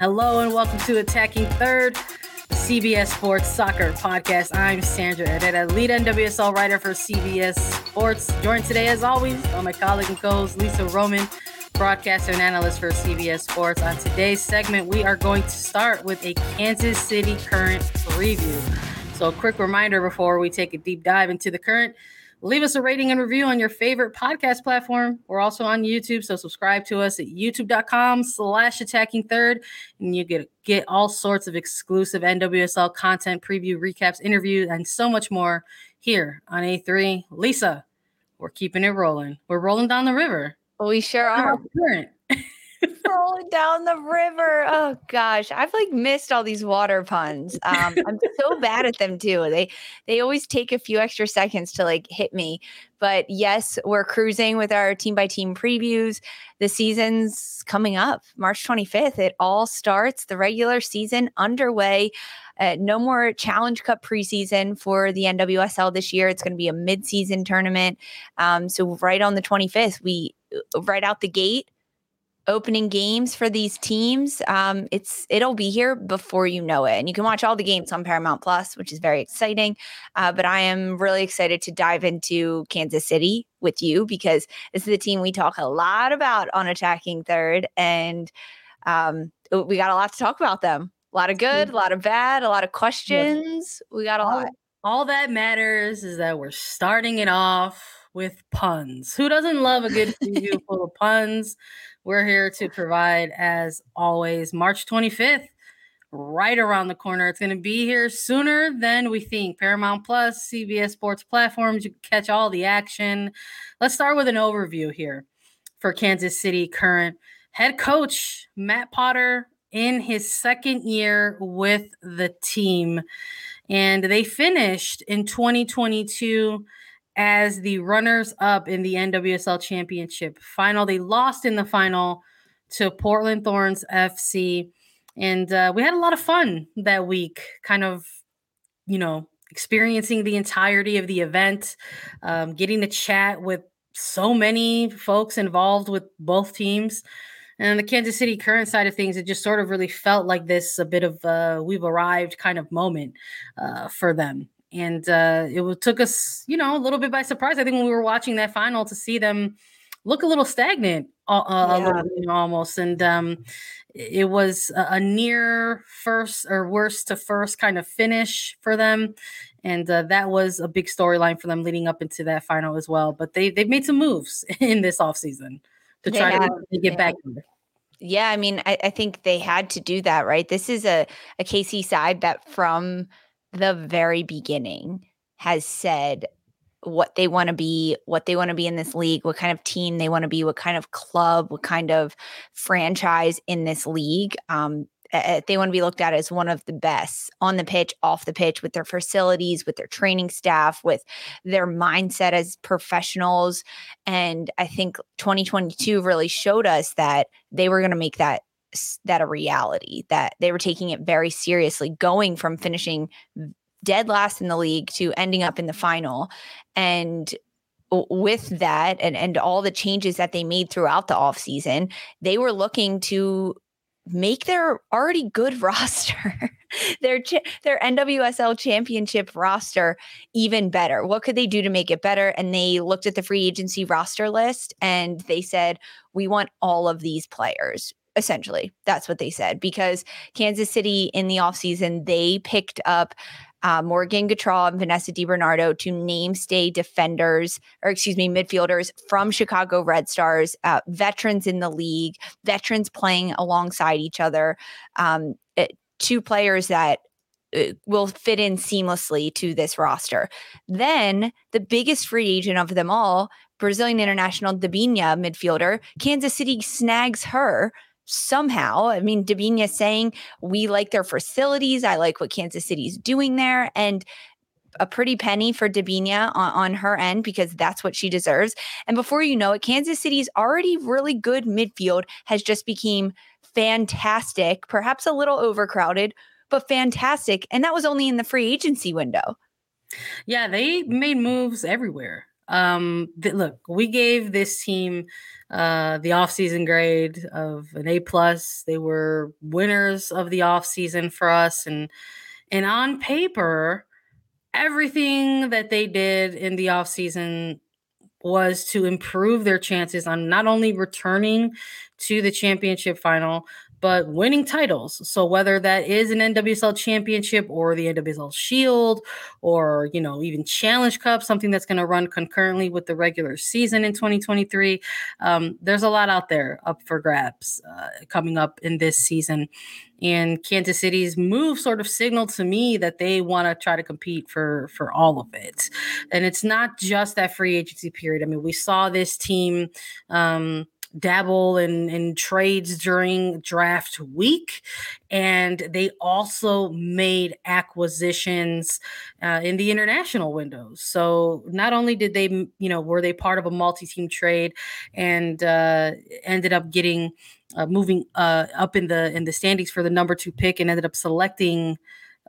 Hello and welcome to Attacking Third, CBS Sports Soccer Podcast. I'm Sandra Herrera, lead NWSL writer for CBS Sports. Joined today, as always, by my colleague and co-host Lisa Roman, broadcaster and analyst for CBS Sports. On today's segment, we are going to start with a Kansas City current preview. So, a quick reminder before we take a deep dive into the current leave us a rating and review on your favorite podcast platform. We're also on YouTube, so subscribe to us at youtube.com slash attacking third, and you get get all sorts of exclusive NWSL content, preview, recaps, interviews, and so much more here on A3. Lisa, we're keeping it rolling. We're rolling down the river. We sure are. Rolling down the river. Oh gosh, I've like missed all these water puns. Um, I'm so bad at them too. They they always take a few extra seconds to like hit me. But yes, we're cruising with our team by team previews. The season's coming up, March 25th. It all starts. The regular season underway. Uh, no more Challenge Cup preseason for the NWSL this year. It's going to be a mid-season tournament. Um, so right on the 25th, we uh, right out the gate opening games for these teams. Um, it's it'll be here before you know it, and you can watch all the games on Paramount Plus, which is very exciting. Uh, but I am really excited to dive into Kansas City with you because this is the team we talk a lot about on attacking third, and um, we got a lot to talk about them. A lot of good, a lot of bad, a lot of questions. We got a lot. All that matters is that we're starting it off with puns. Who doesn't love a good preview full of puns? We're here to provide, as always, March 25th, right around the corner. It's going to be here sooner than we think. Paramount Plus, CBS Sports platforms, you can catch all the action. Let's start with an overview here for Kansas City current head coach Matt Potter in his second year with the team. And they finished in 2022 as the runners up in the NWSL Championship final. They lost in the final to Portland Thorns FC. And uh, we had a lot of fun that week, kind of, you know, experiencing the entirety of the event, um, getting to chat with so many folks involved with both teams. And the Kansas City current side of things, it just sort of really felt like this a bit of uh, we've arrived kind of moment uh, for them and uh, it took us, you know, a little bit by surprise. I think when we were watching that final to see them look a little stagnant, uh, yeah. a little, you know, almost, and um, it was a, a, near first or worst to first kind of finish for them, and uh, that was a big storyline for them leading up into that final as well. But they they've made some moves in this offseason to try to, to get back. Yeah, I mean, I, I think they had to do that, right? This is a a KC side that from the very beginning has said what they want to be, what they want to be in this league, what kind of team they want to be, what kind of club, what kind of franchise in this league. Um, they want to be looked at as one of the best on the pitch, off the pitch, with their facilities, with their training staff, with their mindset as professionals. And I think 2022 really showed us that they were going to make that that a reality that they were taking it very seriously going from finishing dead last in the league to ending up in the final and with that and, and all the changes that they made throughout the offseason, they were looking to make their already good roster, their their NWSL championship roster even better. What could they do to make it better? And they looked at the free agency roster list and they said, "We want all of these players." Essentially, that's what they said because Kansas City in the offseason, they picked up uh, Morgan Gautrat and Vanessa DiBernardo to name stay defenders, or excuse me, midfielders from Chicago Red Stars, uh, veterans in the league, veterans playing alongside each other, um, it, two players that uh, will fit in seamlessly to this roster. Then the biggest free agent of them all, Brazilian international Debinha midfielder, Kansas City snags her somehow. I mean, Debinha saying we like their facilities. I like what Kansas City's doing there. And a pretty penny for Debinha on, on, her end because that's what she deserves. And before you know it, Kansas City's already really good midfield has just become fantastic, perhaps a little overcrowded, but fantastic. And that was only in the free agency window. Yeah, they made moves everywhere. Um, th- look, we gave this team uh, the offseason grade of an A plus. They were winners of the offseason for us, and and on paper, everything that they did in the offseason was to improve their chances on not only returning to the championship final, but winning titles. So whether that is an NWSL championship or the NWSL Shield or, you know, even Challenge Cup, something that's going to run concurrently with the regular season in 2023, um, there's a lot out there up for grabs uh, coming up in this season. And Kansas City's move sort of signaled to me that they want to try to compete for for all of it. And it's not just that free agency period. I mean, we saw this team um, dabble in, in trades during draft week. And they also made acquisitions uh, in the international windows. So not only did they, you know, were they part of a multi team trade and uh, ended up getting. Uh, moving uh, up in the in the standings for the number two pick and ended up selecting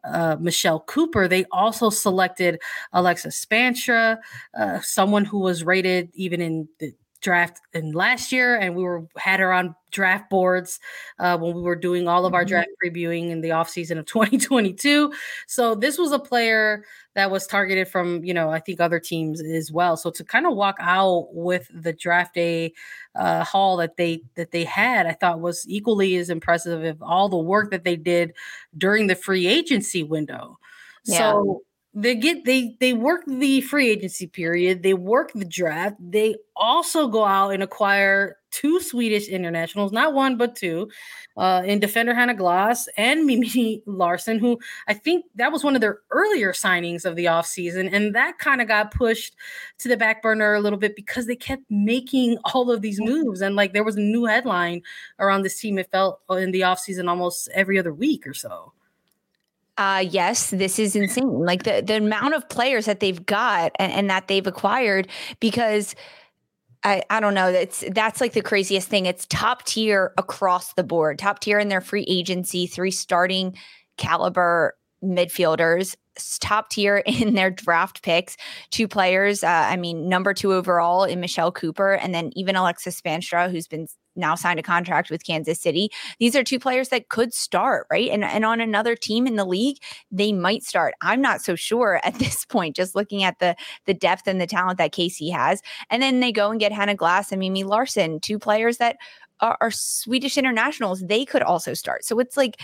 uh, Michelle Cooper, they also selected Alexa Spaanstra, uh, someone who was rated even in the draft in last year, and we were had her on draft boards uh, when we were doing all of our mm-hmm. draft previewing in the off season of 2022. So this was a player that was targeted from you know I think other teams as well. So to kind of walk out with the draft day uh, haul that they that they had, I thought was equally as impressive of all the work that they did during the free agency window. Yeah. So they get they they work the free agency period they work the draft they also go out and acquire two swedish internationals not one but two uh in defender hanna glas and mimmi larsson who i think that was one of their earlier signings of the offseason and that kind of got pushed to the back burner a little bit because they kept making all of these moves and like there was a new headline around this team it felt in the offseason almost every other week or so uh, yes, this is insane. Like the, the amount of players that they've got and, and that they've acquired because I, I don't know. That's that's like the craziest thing. It's top tier across the board, top tier in their free agency, three starting caliber midfielders, top tier in their draft picks, two players. Uh, I mean, number two overall in Michelle Cooper, and then even Alexis Spaanstra, who's been now signed a contract with Kansas City. These are two players that could start, right? And and on another team in the league, they might start. I'm not so sure at this point, just looking at the the depth and the talent that Casey has. And then they go and get Hanna Glas and Mimmi Larsson, two players that are, are Swedish internationals. They could also start. So it's like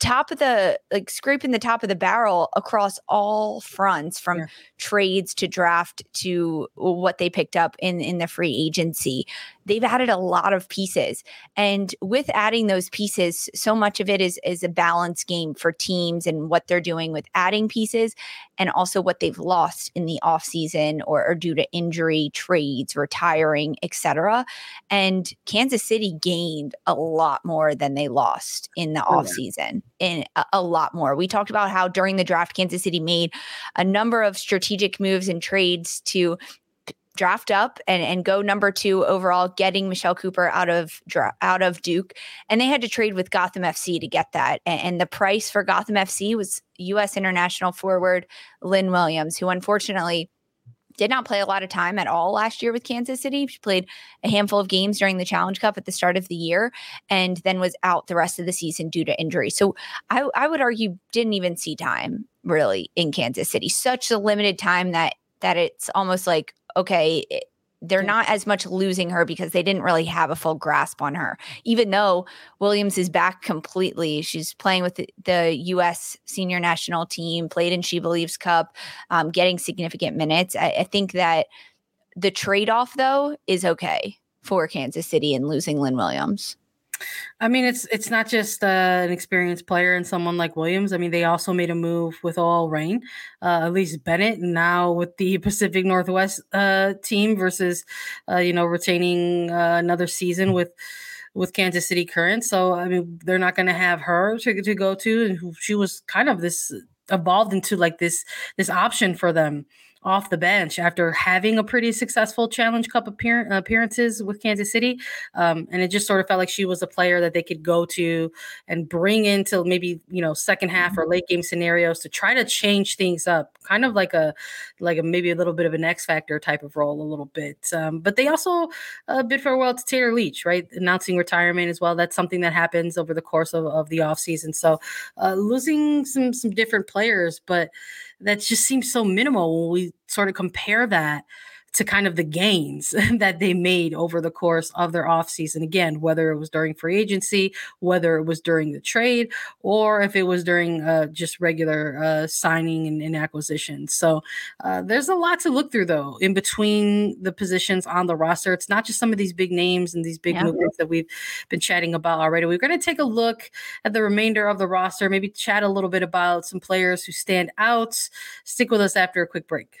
top of the like scraping the top of the barrel across all fronts from yeah. trades to draft to what they picked up in in the free agency they've added a lot of pieces and with adding those pieces so much of it is is a balance game for teams and what they're doing with adding pieces and also what they've lost in the offseason or, or due to injury trades retiring etc and kansas city gained a lot more than they lost in the oh, offseason in a, a, lot more. We talked about how during the draft, Kansas City made a number of strategic moves and trades to draft up and, and go number two overall, getting Michelle Cooper out of out of Duke, and they had to trade with Gotham FC to get that. And, and the price for Gotham FC was U.S. international forward Lynn Williams, who unfortunately did not play a lot of time at all last year with Kansas City. She played a handful of games during the Challenge Cup at the start of the year and then was out the rest of the season due to injury. So I, I would argue didn't even see time really in Kansas City. Such a limited time that that it's almost like okay, they're not as much losing her because they didn't really have a full grasp on her. Even though Williams is back completely, she's playing with the, the U.S. senior national team, played in She Believes Cup, um, getting significant minutes. I, I think that the trade off, though, is okay for Kansas City and losing Lynn Williams. I mean, it's it's not just uh, an experienced player and someone like Williams. I mean, they also made a move with OL Reign, uh, Elyse Bennett, now with the Pacific Northwest uh, team versus, uh, you know, retaining uh, another season with with Kansas City Current. So I mean, they're not going to have her to, to go to, and she was kind of this evolved into like this this option for them off the bench after having a pretty successful Challenge Cup appear- appearances with Kansas City. Um, and it just sort of felt like she was a player that they could go to and bring into maybe, you know, second half or mm-hmm. late game scenarios to try to change things up, kind of like a, like a, maybe a little bit of an X factor type of role a little bit. Um, but they also uh, bid farewell to Taylor Leach, right? Announcing retirement as well. That's something that happens over the course of, of the offseason. So uh, losing some, some different players, but that just seems so minimal when we sort of compare that to kind of the gains that they made over the course of their offseason. Again, whether it was during free agency, whether it was during the trade, or if it was during uh, just regular uh, signing and, and, acquisition. So uh, there's a lot to look through, though, in between the positions on the roster. It's not just some of these big names and these big yeah. movements that we've been chatting about already. We're going to take a look at the remainder of the roster, maybe chat a little bit about some players who stand out. Stick with us after a quick break.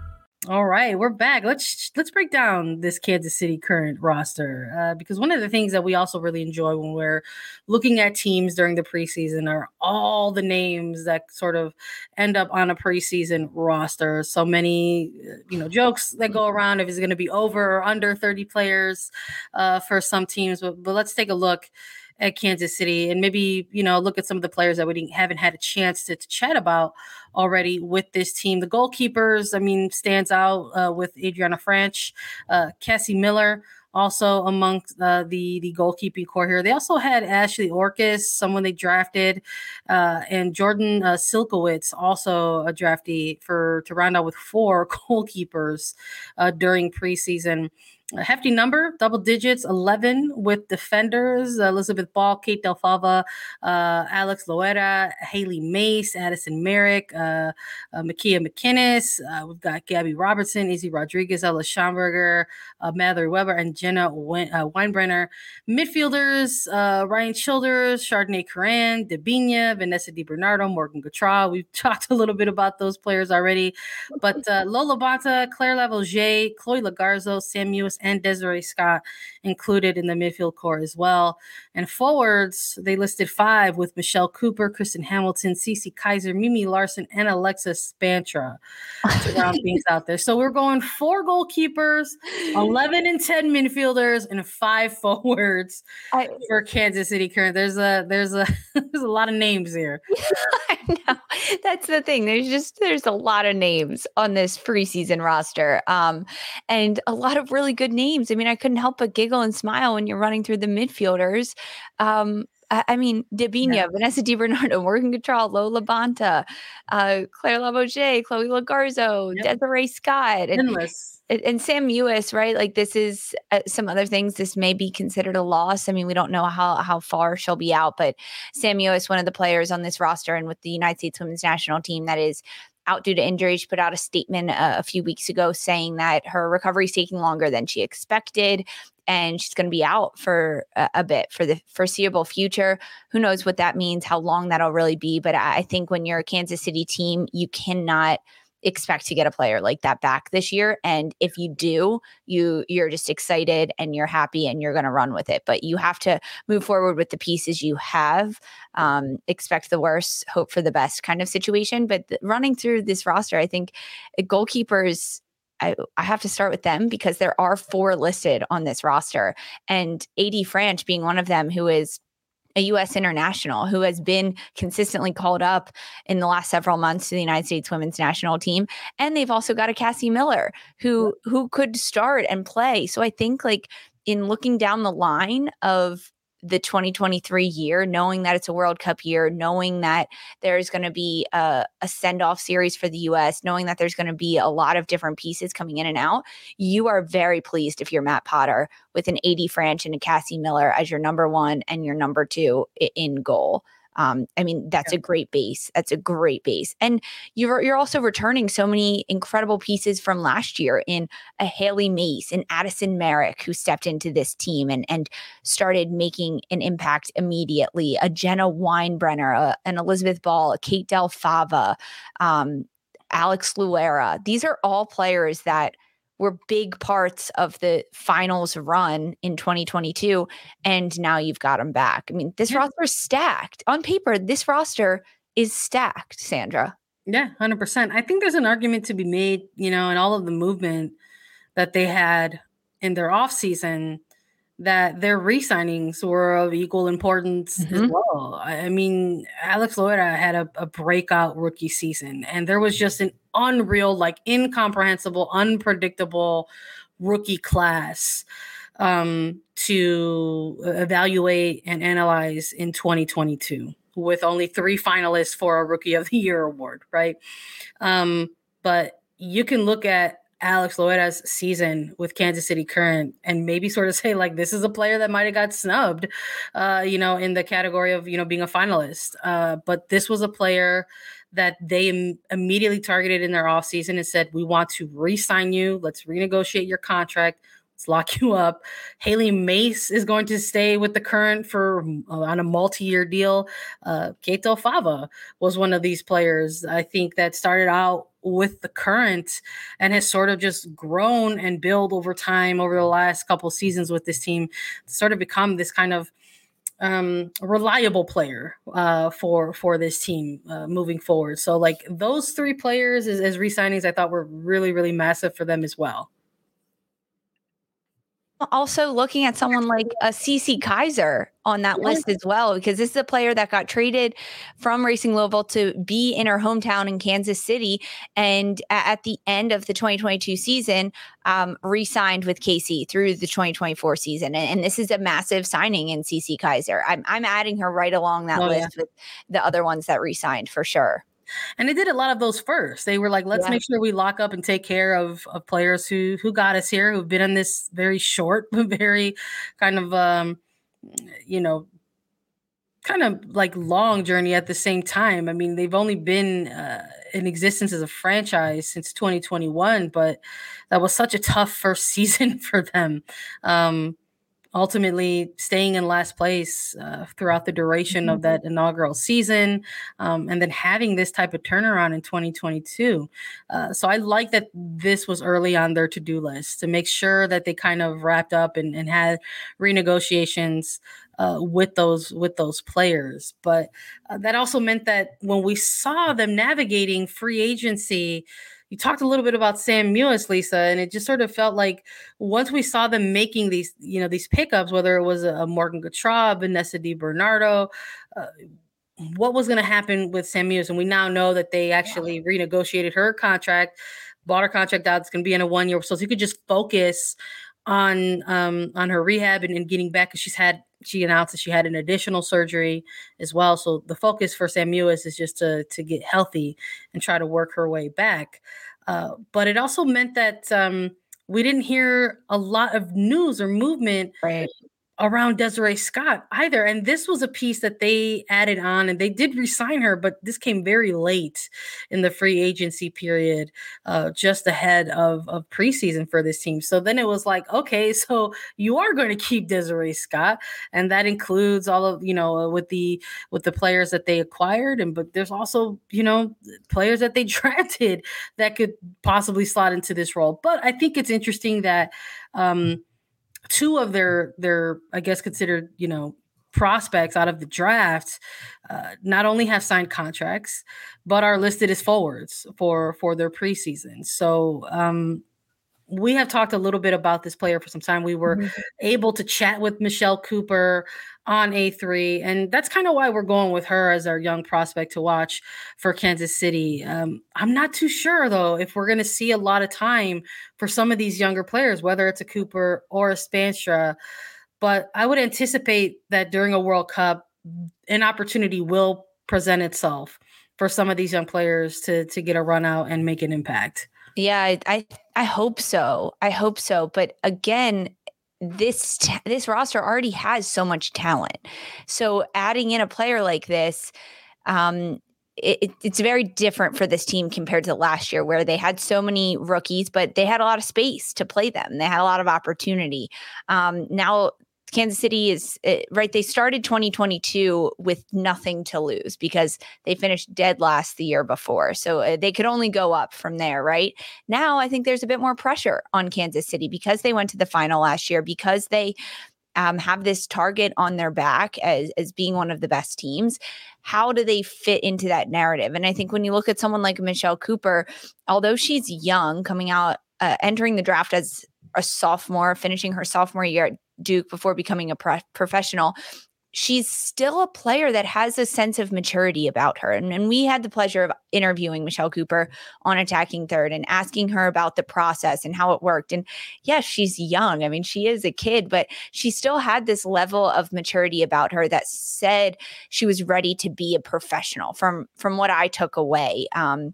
All right, we're back. Let's let's break down this Kansas City current roster uh, because one of the things that we also really enjoy when we're looking at teams during the preseason are all the names that sort of end up on a preseason roster. So many, uh, you know, jokes that go around if it's going to be over or under thirty players uh, for some teams. But, but let's take a look at Kansas City and maybe, you know, look at some of the players that we haven't had a chance to, to chat about already with this team. The goalkeepers, I mean, stands out uh, with Adrianna Franch, uh, Cassie Miller, also amongst uh, the the goalkeeping core here. They also had Ashley Orkus, someone they drafted, uh, and Jordan uh, Silkowitz, also a draftee for to round out with four goalkeepers uh, during preseason a hefty number, double digits, 11 with defenders Elizabeth Ball, Kate Del Fava, uh, Alex Loera, Haley Mace, Addison Merrick, uh, uh, Makia McInnes. Uh, we've got Gabby Robertson, Izzy Rodriguez, Ella Schomburger, uh, Mallory Weber, and Jenna uh, Winebrenner. Midfielders uh, Ryan Childers, Chardonnay Curran, Debinha, Vanessa DiBernardo, Morgan Gautrat. We've talked a little bit about those players already. But Lo'eau LaBonta, Claire Lavogez, Chloe Logarzo, Sam and Desiree Scott included in the midfield core as well. And forwards, they listed five with Michelle Cooper, Kristen Hamilton, Cece Kizer, Mimmi Larsson, and Alexa Spaanstra to round things out there. So we're going four goalkeepers, 11 and 10 midfielders, and five forwards I, for Kansas City Current. There's a there's a there's a lot of names here. I know. That's the thing. There's just there's a lot of names on this preseason roster. Um, and a lot of really good names. I mean, I couldn't help but giggle and smile when you're running through the midfielders. Um, I, I mean, Debinha, yeah. Vanessa DiBernardo, Morgan Gautrat, Lo'eau LaBonta, uh, Claire Lavogez, Chloe Logarzo, yep. Desiree Scott. And, Endless and Sam Mewis, right? Like this is uh, some other things. This may be considered a loss. I mean, we don't know how how far she'll be out, but Sam Mewis, one of the players on this roster and with the United States Women's National Team, that is out due to injury. She put out a statement uh, a few weeks ago saying that her recovery is taking longer than she expected and she's going to be out for a, a, bit for the foreseeable future. Who knows what that means, how long that'll really be. But I think when you're a Kansas City team, you cannot – expect to get a player like that back this year and if you do you you're just excited and you're happy and you're going to run with it but you have to move forward with the pieces you have um, expect the worst hope for the best kind of situation but th- running through this roster i think uh, goalkeepers I, I, have to start with them because there are four listed on this roster and AD Franch being one of them who is a U.S. international who has been consistently called up in the last several months to the United States women's national team, and they've also got a Cassie Miller who who could start and play. So I think like in looking down the line of the 2023 year, knowing that it's a World Cup year, knowing that there's going to be a, a send off series for the US, knowing that there's going to be a lot of different pieces coming in and out, you are very pleased if you're Matt Potter with an AD Franch and a Cassie Miller as your number one and your number two in goal. Um, I mean, that's yeah. a great base. That's a great base. And you're you're also returning so many incredible pieces from last year in a Haley Mace and Addison Merrick who stepped into this team and and started making an impact immediately. A Jenna Winebrenner, a, an Elizabeth Ball, a Kate Del Fava, um, Alex Loera. These are all players that – were big parts of the finals run in 2022 and now you've got them back. I mean, this yeah. roster is stacked. On paper, this roster is stacked, Sandra. Yeah, 100%. I think there's an argument to be made, you know, and all of the movement that they had in their offseason that their re-signings were of equal importance mm-hmm. as well. I mean, Alex Loera had a, a, breakout rookie season, and there was just an unreal, like incomprehensible, unpredictable rookie class um, to evaluate and analyze in 2022 with only three finalists for a Rookie of the Year award, right? Um, but you can look at Alex Loera's season with Kansas City Current and maybe sort of say like this is a player that might have got snubbed, uh, you know, in the category of you know being a finalist. Uh, but this was a player that they Im- immediately targeted in their offseason and said, "We want to re-sign you. Let's renegotiate your contract. Lock you up." Haley Mace is going to stay with the Current for uh, on a multi-year deal. Uh, Del Fava was one of these players. I think that started out with the current and has sort of just grown and built over time over the last couple seasons with this team sort of become this kind of um, reliable player uh, for for this team uh, moving forward. So like those three players as, as re-signings, I thought were really really massive for them as well also looking at someone like a Cece Kizer on that list as well, because this is a player that got traded from Racing Louisville to be in her hometown in Kansas City, and at the end of the 2022 season, um, re-signed with KC through the 2024 season, and, and, this is a massive signing in Cece Kizer. I'm I'm adding her right along that oh, list yeah. with the other ones that re-signed for sure. And they did a lot of those first. They were like, let's yeah. make sure we lock up and take care of, of players who who got us here, who've been on this very short, but very kind of um, you know, kind of like long journey at the same time. I mean, they've only been uh, in existence as a franchise since 2021, but that was such a tough first season for them. Um, ultimately staying in last place uh, throughout the duration mm-hmm. of that inaugural season, um, and then having this type of turnaround in 2022. Uh, so I like that this was early on their to do list to make sure that they kind of wrapped up and, and had renegotiations uh, with those with those players. But uh, that also meant that when we saw them navigating free agency you talked a little bit about Sam Mewis, Lisa, and it just sort of felt like once we saw them making these, you know, these pickups, whether it was a Morgan Gautrat, Vanessa DiBernardo, uh, what was going to happen with Sam Mewis? And we now know that they actually renegotiated her contract, bought her contract out. It's going to be in a one year, so you could just focus on um on her rehab and, and getting back she's had she announced that she had an additional surgery as well. So the focus for Sam Mewis is just to to get healthy and try to work her way back. Uh, but it also meant that um, we didn't hear a lot of news or movement Right. Around Desiree Scott either. And this was a piece that they added on and they did resign her, but this came very late in the free agency period, uh, just ahead of, of preseason for this team. So then it was like, okay, so you are going to keep Desiree Scott. And that includes all of, you know, uh, with the with the players that they acquired. And but there's also, you know, players that they drafted that could possibly slot into this role. But I think it's interesting that um two of their their I guess considered you know prospects out of the draft uh, not only have signed contracts but are listed as forwards for for their preseason. So um, we have talked a little bit about this player for some time. We were Mhm. able to chat with Michelle Cooper on A3, and that's kind of why we're going with her as our young prospect to watch for Kansas City. Um, I'm not too sure though if we're going to see a lot of time for some of these younger players, whether it's a Cooper or a Spaanstra. But I would anticipate that during a World Cup, an opportunity will present itself for some of these young players to to get a run out and make an impact. Yeah, I, I hope so. I hope so. But again, this this roster already has so much talent. So adding in a player like this, um, it- it's very different for this team compared to last year, where they had so many rookies, but they had a lot of space to play them. They had a lot of opportunity. Um, now Kansas City is uh, right. They started 2022 with nothing to lose because they finished dead last the year before. So uh, they could only go up from there, right? Now I think there's a bit more pressure on Kansas City because they went to the final last year, because they um, have this target on their back as, as being one of the best teams. How do they fit into that narrative? And I think when you look at someone like Michelle Cooper, although she's young, coming out, uh, entering the draft as a sophomore, finishing her sophomore year at Duke before becoming a pro- professional, she's still a player that has a sense of maturity about her. And, and we had the pleasure of interviewing Michelle Cooper on Attacking Third and asking her about the process and how it worked. And yes, she's young. I mean, she is a kid, but she still had this level of maturity about her that said she was ready to be a professional from from what I took away. Um,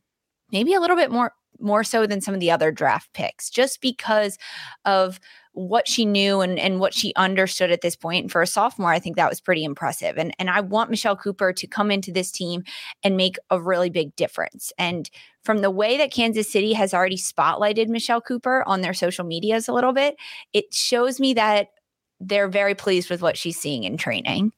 maybe a little bit more more so than some of the other draft picks, just because of what she knew and, and what she understood at this point. And for a sophomore, I think that was pretty impressive. And and I want Michelle Cooper to come into this team and make a really big difference. And from the way that Kansas City has already spotlighted Michelle Cooper on their social medias a little bit, it shows me that they're very pleased with what she's seeing in training.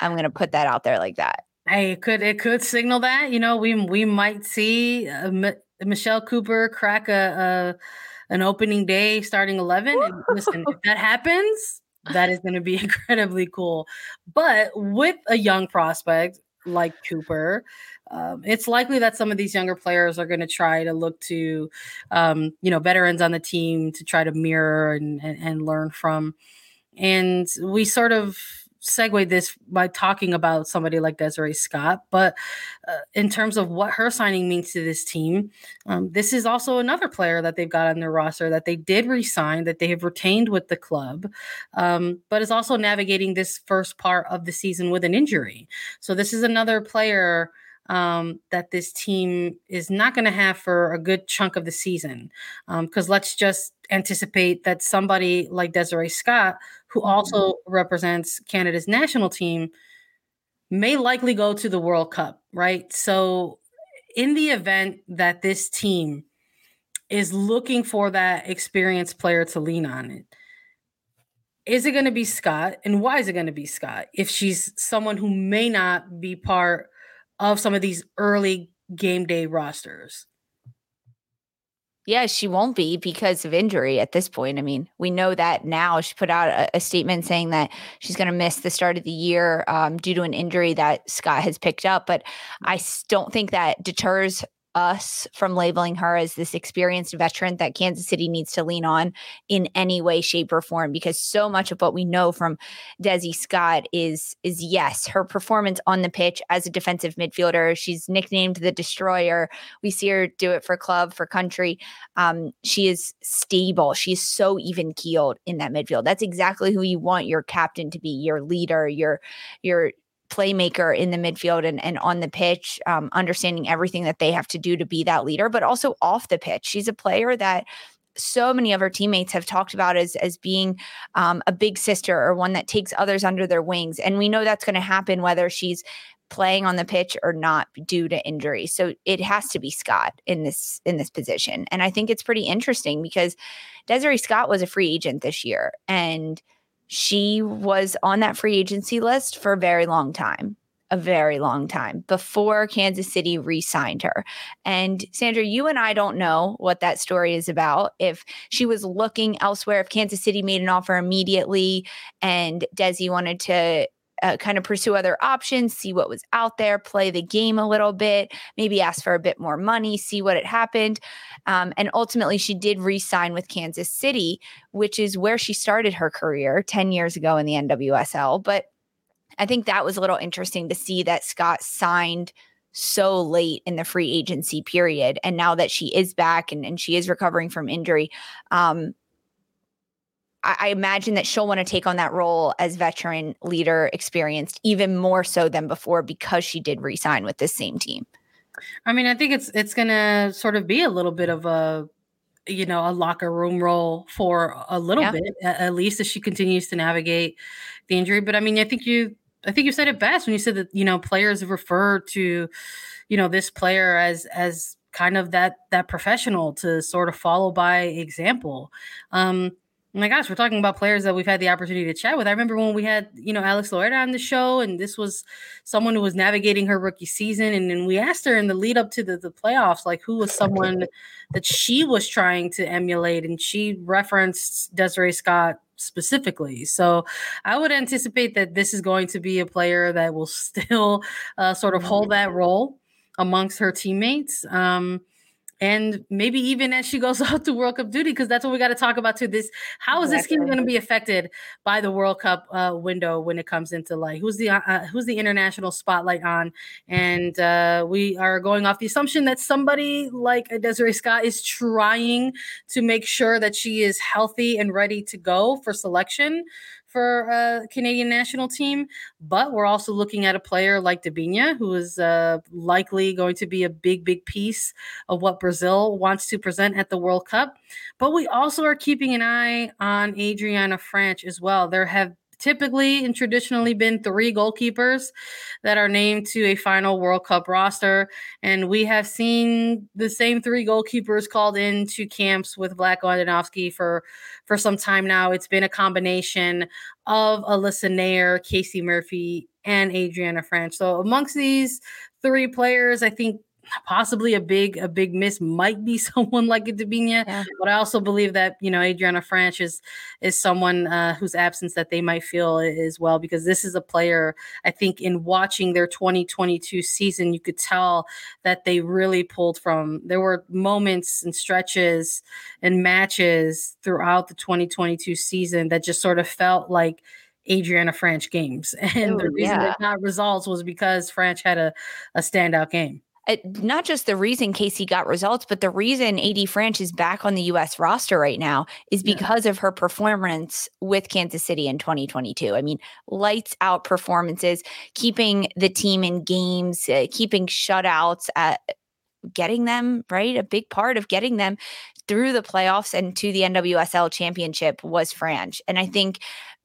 I'm going to put that out there like that. Hey, it could it could signal that you know we we might see uh, M- Michelle Cooper crack a, a an opening day starting eleven. And listen, if that happens, that is going to be incredibly cool. But with a young prospect like Cooper, um, it's likely that some of these younger players are going to try to look to, um, you know, veterans on the team to try to mirror and, and, and learn from. And we sort of segue this by talking about somebody like Desiree Scott. But uh, in terms of what her signing means to this team, um, this is also another player that they've got on their roster that they did resign, that they have retained with the club, um, but is also navigating this first part of the season with an injury. So this is another player. Um, that this team is not going to have for a good chunk of the season. Because let's just anticipate that somebody like Desiree Scott, who also represents Canada's national team, may likely go to the World Cup, right? So, in the event that this team is looking for that experienced player to lean on it, is it going to be Scott? And why is it going to be Scott if she's someone who may not be part of some of these early game day rosters? Yeah, she won't be because of injury at this point. I mean, we know that now. She put out a, a statement saying that she's going to miss the start of the year um, due to an injury that Scott has picked up. But I don't think that deters us from labeling her as this experienced veteran that Kansas City needs to lean on in any way, shape, or form. Because so much of what we know from Desi Scott is is yes, her performance on the pitch as a defensive midfielder. She's nicknamed the Destroyer. We see her do it for club, for country. Um, she is stable. She's so even keeled in that midfield. That's exactly who you want your captain to be, your leader, your your playmaker in the midfield and, and on the pitch, um, understanding everything that they have to do to be that leader, but also off the pitch. She's a player that so many of her teammates have talked about as as being um, a big sister or one that takes others under their wings, and we know that's going to happen whether she's playing on the pitch or not due to injury. So it has to be Scott in this in this position, and I think it's pretty interesting because Desiree Scott was a free agent this year, and she was on that free agency list for a very long time a very long time before Kansas City re signed her. And Sandra, you and I don't know what that story is about. If she was looking elsewhere, if Kansas City made an offer immediately and Desi wanted to uh, kind of pursue other options, see what was out there, play the game a little bit, maybe ask for a bit more money, see what had happened. Um, and ultimately, she did re sign with Kansas City, which is where she started her career 10 years ago in the NWSL. But I think that was a little interesting to see that Scott signed so late in the free agency period. And now that she is back and, and she is recovering from injury, um, I, I imagine that she'll want to take on that role as veteran leader experienced even more so than before because she did resign with this same team. I mean, I think it's it's gonna sort of be a little bit of a you know a locker room role for a little yeah. bit at least as she continues to navigate the injury but i mean i think you i think you said it best when you said that you know players refer to you know this player as as kind of that that professional to sort of follow by example um my gosh, we're talking about players that we've had the opportunity to chat with. I remember when we had, you know, Alex Loera on the show, and this was someone who was navigating her rookie season. And then we asked her in the lead up to the, the playoffs, like who was someone that she was trying to emulate. And she referenced Desiree Scott specifically. So I would anticipate that this is going to be a player that will still uh, sort of hold that role amongst her teammates. Um, and maybe even as she goes out to World Cup duty, because that's what we got to talk about too. This how is exactly. this team going to be affected by the World Cup uh, window when it comes into like who's the uh, uh, who's the international spotlight on? And uh, we are going off the assumption that somebody like Desiree Scott is trying to make sure that she is healthy and ready to go for selection for a Canadian national team. But we're also looking at a player like Debinha, who is uh, likely going to be a big, big piece of what Brazil wants to present at the World Cup. But we also are keeping an eye on Adrianna Franch as well. There have typically and traditionally been three goalkeepers that are named to a final World Cup roster. And we have seen the same three goalkeepers called into camps with Vlatko Andonovski for, for some time now. It's been a combination of Alyssa Naeher, Casey Murphy, and Adrianna Franch. So amongst these three players, I think possibly a big a big miss might be someone like a yeah. but I also believe that you know Adrianna Franch is is someone uh, whose absence that they might feel as well because this is a player I think in watching their 2022 season you could tell that they really pulled from. There were moments and stretches and matches throughout the 2022 season that just sort of felt like Adrianna Franch games. And Ooh, the reason yeah. they got results was because Franch had a, a standout game not just the reason Casey got results, but the reason AD Franch is back on the US roster right now is because yeah. of her performance with Kansas City in 2022. I mean, lights out performances, keeping the team in games, uh, keeping shutouts, at getting them right. A big part of getting them through the playoffs and to the NWSL championship was Franch. And I think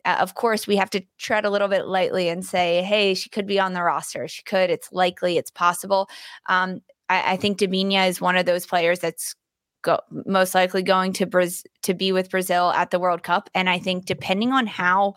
uh, of course, we have to tread a little bit lightly and say, hey, she could be on the roster. She could. It's likely. It's possible. Um, I, I, think Debinha is one of those players that's go, most likely going to Braz- to be with Brazil at the World Cup. And I think depending on how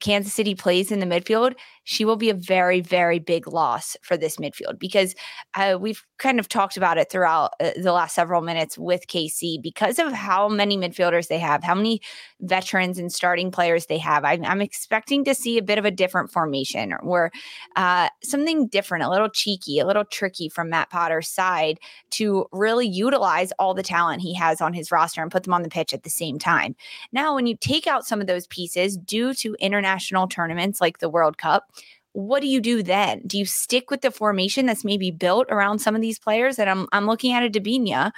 Kansas City plays in the midfield, she will be a very, very big loss for this midfield because uh, we've kind of talked about it throughout uh, the last several minutes with KC because of how many midfielders they have, how many veterans and starting players they have. I'm, I'm expecting to see a bit of a different formation or uh, something different, a little cheeky, a little tricky from Matt Potter's side to really utilize all the talent he has on his roster and put them on the pitch at the same time. Now, when you take out some of those pieces due to international tournaments like the World Cup, what do you do then? Do you stick with the formation that's maybe built around some of these players that I'm I'm looking at a Debinha,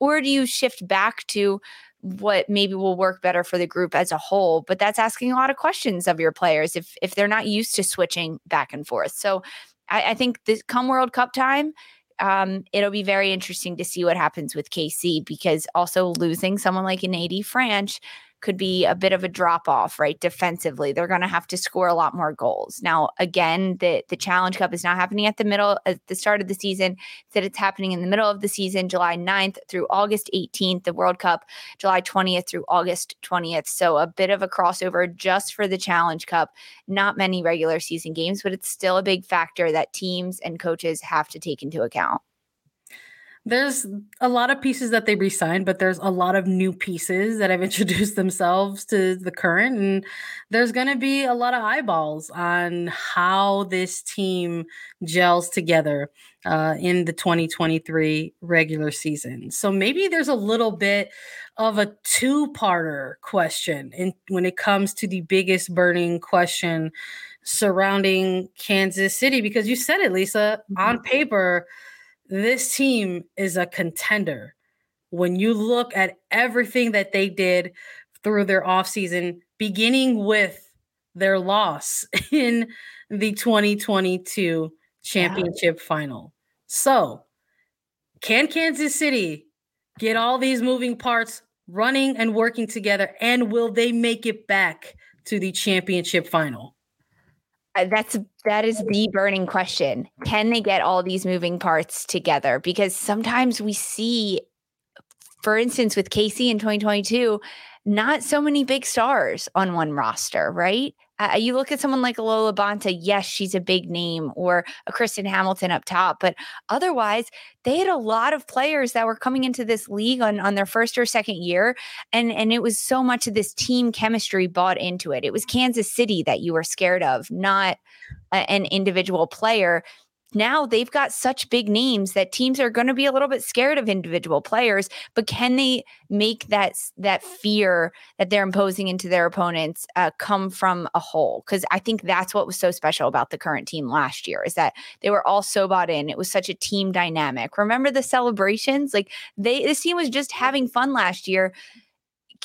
or do you shift back to what maybe will work better for the group as a whole? But that's asking a lot of questions of your players if if they're not used to switching back and forth. So I, I think this come World Cup time, um, it'll be very interesting to see what happens with KC because also losing someone like an AD Franch could be a bit of a drop off, right? Defensively, they're going to have to score a lot more goals. Now, again, the the Challenge Cup is not happening at the middle at the start of the season. That it's happening in the middle of the season, July 9th through August 18th. The World Cup, July 20th through August 20th. So a bit of a crossover just for the Challenge Cup. Not many regular season games, but it's still a big factor that teams and coaches have to take into account there's a lot of pieces that they re-signed, but there's a lot of new pieces that have introduced themselves to the current, and there's going to be a lot of eyeballs on how this team gels together uh, in the 2023 regular season. So maybe there's a little bit of a two-parter question in, when it comes to the biggest burning question surrounding Kansas City, because you said it, Lisa, on mm-hmm. paper this team is a contender. When you look at everything that they did through their offseason, beginning with their loss in the 2022 championship yeah. final. So, can Kansas City get all these moving parts running and working together? And will they make it back to the championship final? Uh, that's that is the burning question. Can they get all these moving parts together? Because sometimes we see, for instance, with Casey in 2022, not so many big stars on one roster, right? Uh, you look at someone like Lo'eau LaBonta, yes, she's a big name, or a Kristen Hamilton up top, but otherwise, they had a lot of players that were coming into this league on, on their first or second year, and and it was so much of this team chemistry bought into it. It was Kansas City that you were scared of, not a, an individual player now they've got such big names that teams are going to be a little bit scared of individual players but can they make that that fear that they're imposing into their opponents uh, come from a whole? Because i think that's what was so special about the current team last year is that they were all so bought in. It was such a team dynamic. Remember the celebrations? Like they this team was just having fun last year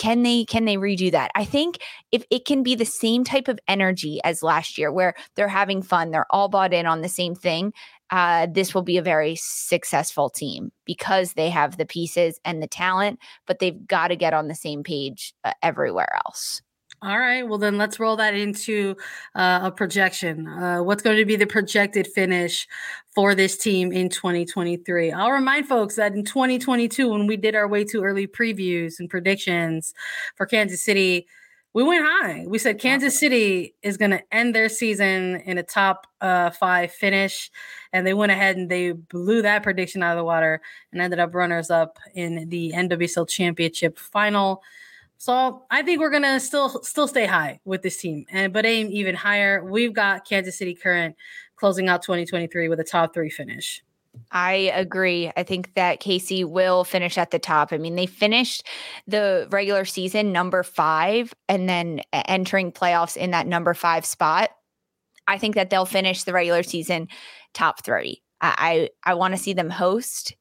can they can they redo that? I think if it can be the same type of energy as last year where they're having fun they're all bought in on the same thing uh, this will be a very successful team because they have the pieces and the talent but they've got to get on the same page uh, everywhere else all right. Well, then let's roll that into uh, a projection. Uh, what's going to be the projected finish for this team in 2023? I'll remind folks that in 2022, when we did our way too early previews and predictions for Kansas City, we went high. We said Kansas City is going to end their season in a top uh, five finish. And they went ahead and they blew that prediction out of the water and ended up runners up in the NWSL championship final. So I think we're gonna still still stay high with this team, and but aim even higher. We've got Kansas City Current closing out 2023 with a top three finish. I agree. I think that Casey will finish at the top. I mean, they finished the regular season number five and then entering playoffs in that number five spot. I think that they'll finish the regular season top three. I I, I want to see them host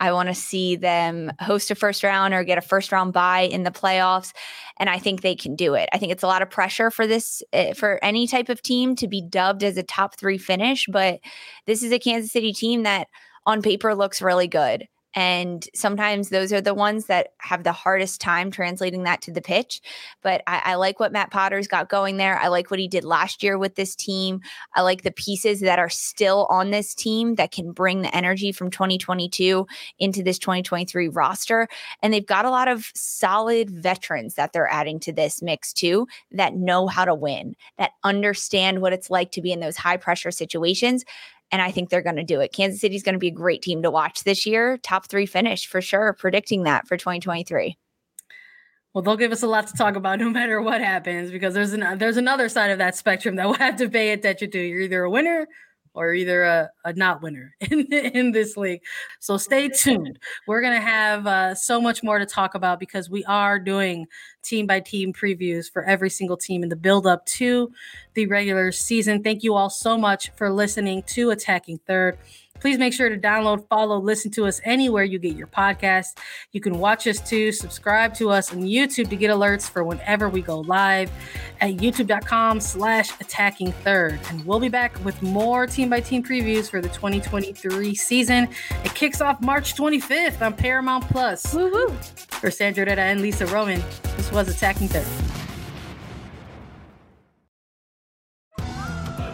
I want to see them host a first round or get a first round bye in the playoffs. And I think they can do it. I think it's a lot of pressure for this, eh, for any type of team to be dubbed as a top three finish. But this is a Kansas City team that on paper looks really good. And sometimes those are the ones that have the hardest time translating that to the pitch. But I, I, like what Matt Potts's got going there. I like what he did last year with this team. I like the pieces that are still on this team that can bring the energy from 2022 into this 2023 roster. And they've got a lot of solid veterans that they're adding to this mix too that know how to win, that understand what it's like to be in those high pressure situations and I think they're going to do it. Kansas City's going to be a great team to watch this year. Top three finish for sure, predicting that for 2023. Well, they'll give us a lot to talk about no matter what happens because there's an there's another side of that spectrum that we'll have to pay attention to. You're either a winner or either a, a not winner in, in this league. So stay tuned. We're going to have uh, so much more to talk about because we are doing team by team previews for every single team in the build up to the regular season. Thank you all so much for listening to Attacking Third. Please make sure to download, follow, listen to us anywhere you get your podcast. You can watch us too, subscribe to us on YouTube to get alerts for whenever we go live at youtube.com slash attacking third. And we'll be back with more team by team previews for the 2023 season. It kicks off March 25th on Paramount Plus. Woo woo. For Sandra Herrera and Lisa Roman, this was Attacking Third.